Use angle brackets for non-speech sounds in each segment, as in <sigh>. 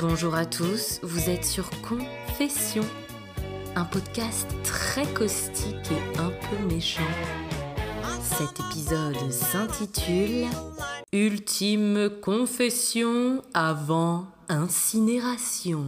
Bonjour à tous, vous êtes sur Confession, un podcast très caustique et un peu méchant. Cet épisode s'intitule Ultime confession avant incinération.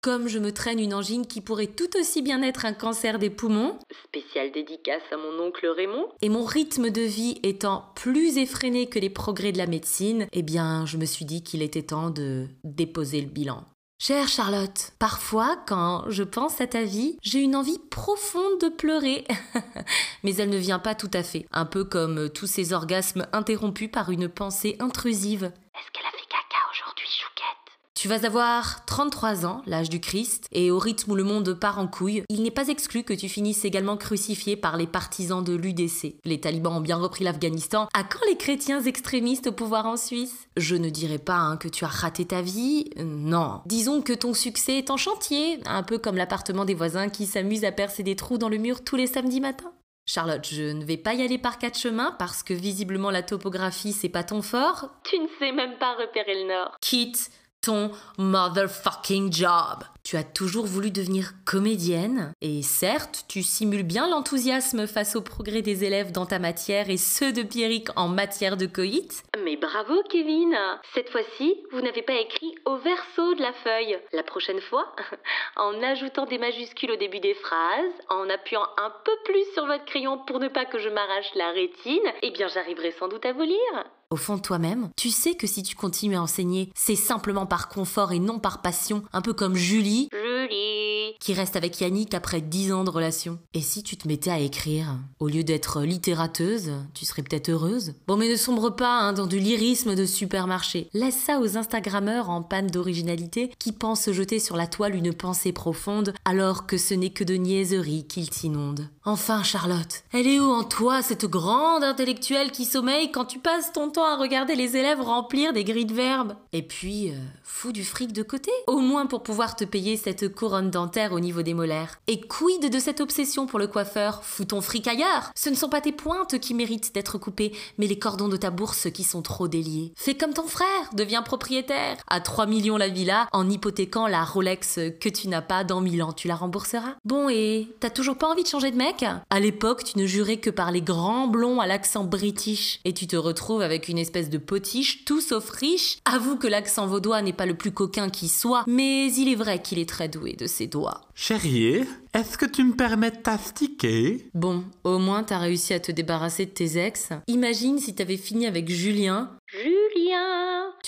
Comme je me traîne une angine qui pourrait tout aussi bien être un cancer des poumons, spécial dédicace à mon oncle Raymond, et mon rythme de vie étant plus effréné que les progrès de la médecine, eh bien, je me suis dit qu'il était temps de déposer le bilan. Chère Charlotte, parfois, quand je pense à ta vie, j'ai une envie profonde de pleurer. <laughs> Mais elle ne vient pas tout à fait. Un peu comme tous ces orgasmes interrompus par une pensée intrusive. Est-ce qu'elle a fait caca aujourd'hui, Chouquette Tu vas avoir 33 ans, l'âge du Christ, et au rythme où le monde part en couille, il n'est pas exclu que tu finisses également crucifié par les partisans de l'UDC. Les talibans ont bien repris l'Afghanistan. À quand les chrétiens extrémistes au pouvoir en Suisse? Je ne dirais pas hein, que tu as raté ta vie, euh, non. Disons que ton succès est en chantier, un peu comme l'appartement des voisins qui s'amusent à percer des trous dans le mur tous les samedis matins. Charlotte, je ne vais pas y aller par quatre chemins parce que visiblement la topographie c'est pas ton fort. Tu ne sais même pas repérer le nord. Quitte ton motherfucking job. Tu as toujours voulu devenir comédienne, et certes, tu simules bien l'enthousiasme face au progrès des élèves dans ta matière et ceux de Pierrick en matière de coït. Mais bravo, Kevin Cette fois-ci, vous n'avez pas écrit au verso de la feuille. La prochaine fois, <laughs> en ajoutant des majuscules au début des phrases, en appuyant un peu plus sur votre crayon pour ne pas que je m'arrache la rétine, eh bien j'arriverai sans doute à vous lire. Au fond de toi-même, tu sais que si tu continues à enseigner, c'est simplement par confort et non par passion, un peu comme Julie. Julie Qui reste avec Yannick après 10 ans de relation. Et si tu te mettais à écrire Au lieu d'être littérateuse, tu serais peut-être heureuse Bon, mais ne sombre pas hein, dans du lyrisme de supermarché. Laisse ça aux Instagrammeurs en panne d'originalité qui pensent jeter sur la toile une pensée profonde alors que ce n'est que de niaiseries qu'ils t'inondent. Enfin, Charlotte, elle est où en toi cette grande intellectuelle qui sommeille quand tu passes ton temps à regarder les élèves remplir des grilles de verbes Et puis, euh, fous du fric de côté, au moins pour pouvoir te payer cette couronne dentaire au niveau des molaires. Et quid de cette obsession pour le coiffeur? Fous ton fric ailleurs Ce ne sont pas tes pointes qui méritent d'être coupées, mais les cordons de ta bourse qui sont trop déliés. Fais comme ton frère, deviens propriétaire. À 3 millions la villa, en hypothéquant la Rolex que tu n'as pas dans 1000 ans, tu la rembourseras. Bon, et t'as toujours pas envie de changer de mec? À l'époque, tu ne jurais que par les grands blonds à l'accent british, et tu te retrouves avec une espèce de potiche, tout sauf riche. Avoue que l'accent vaudois n'est pas le plus coquin qui soit, mais il est vrai qu'il est très doué de ses doigts. Chérie, est-ce que tu me permets de t'astiquer? Bon, au moins t'as réussi à te débarrasser de tes ex. Imagine si t'avais fini avec Julien. Julien?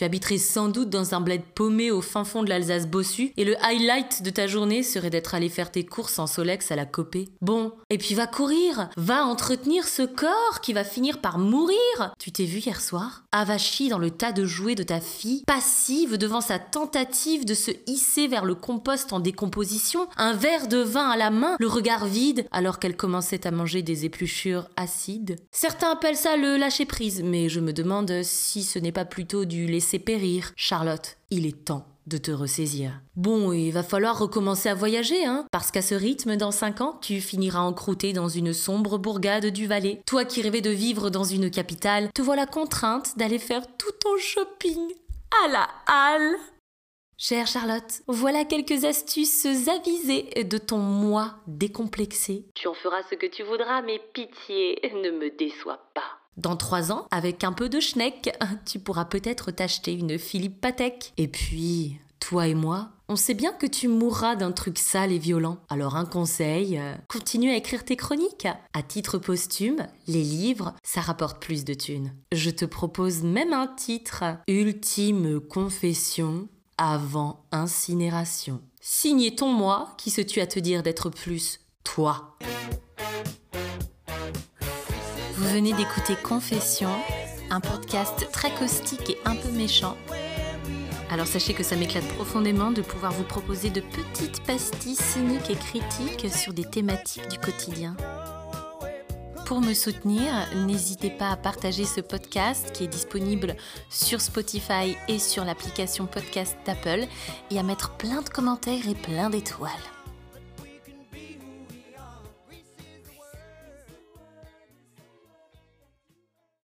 Tu habiterais sans doute dans un bled paumé au fin fond de l'Alsace bossu et le highlight de ta journée serait d'être allé faire tes courses en Solex à la copée. Bon, et puis va courir, va entretenir ce corps qui va finir par mourir. Tu t'es vu hier soir? Avachi dans le tas de jouets de ta fille, passive devant sa tentative de se hisser vers le compost en décomposition, un verre de vin à la main, le regard vide alors qu'elle commençait à manger des épluchures acides. Certains appellent ça le lâcher prise, mais je me demande si ce n'est pas plutôt du laisser périr. Charlotte, il est temps de te ressaisir. Bon, il va falloir recommencer à voyager, hein, parce qu'à ce rythme, dans 5 ans, tu finiras encrouté dans une sombre bourgade du Valais. Toi qui rêvais de vivre dans une capitale, te voilà contrainte d'aller faire tout ton shopping à la halle. Chère Charlotte, voilà quelques astuces avisées de ton moi décomplexé. Tu en feras ce que tu voudras, mais pitié, ne me déçois pas. Dans trois ans, avec un peu de schneck, <laughs> tu pourras peut-être t'acheter une Philippe Patek. Et puis, toi et moi, on sait bien que tu mourras d'un truc sale et violent. Alors un conseil, euh, continue à écrire tes chroniques. À titre posthume, les livres, ça rapporte plus de thunes. Je te propose même un titre, Ultime confession avant incinération. Signé ton moi qui se tue à te dire d'être plus toi. Venez d'écouter Confession, un podcast très caustique et un peu méchant. Alors sachez que ça m'éclate profondément de pouvoir vous proposer de petites pastilles cyniques et critiques sur des thématiques du quotidien. pour me soutenir, n'hésitez pas à partager ce podcast qui est disponible sur Spotify et sur l'application podcast d'Apple et à mettre plein de commentaires et plein d'étoiles.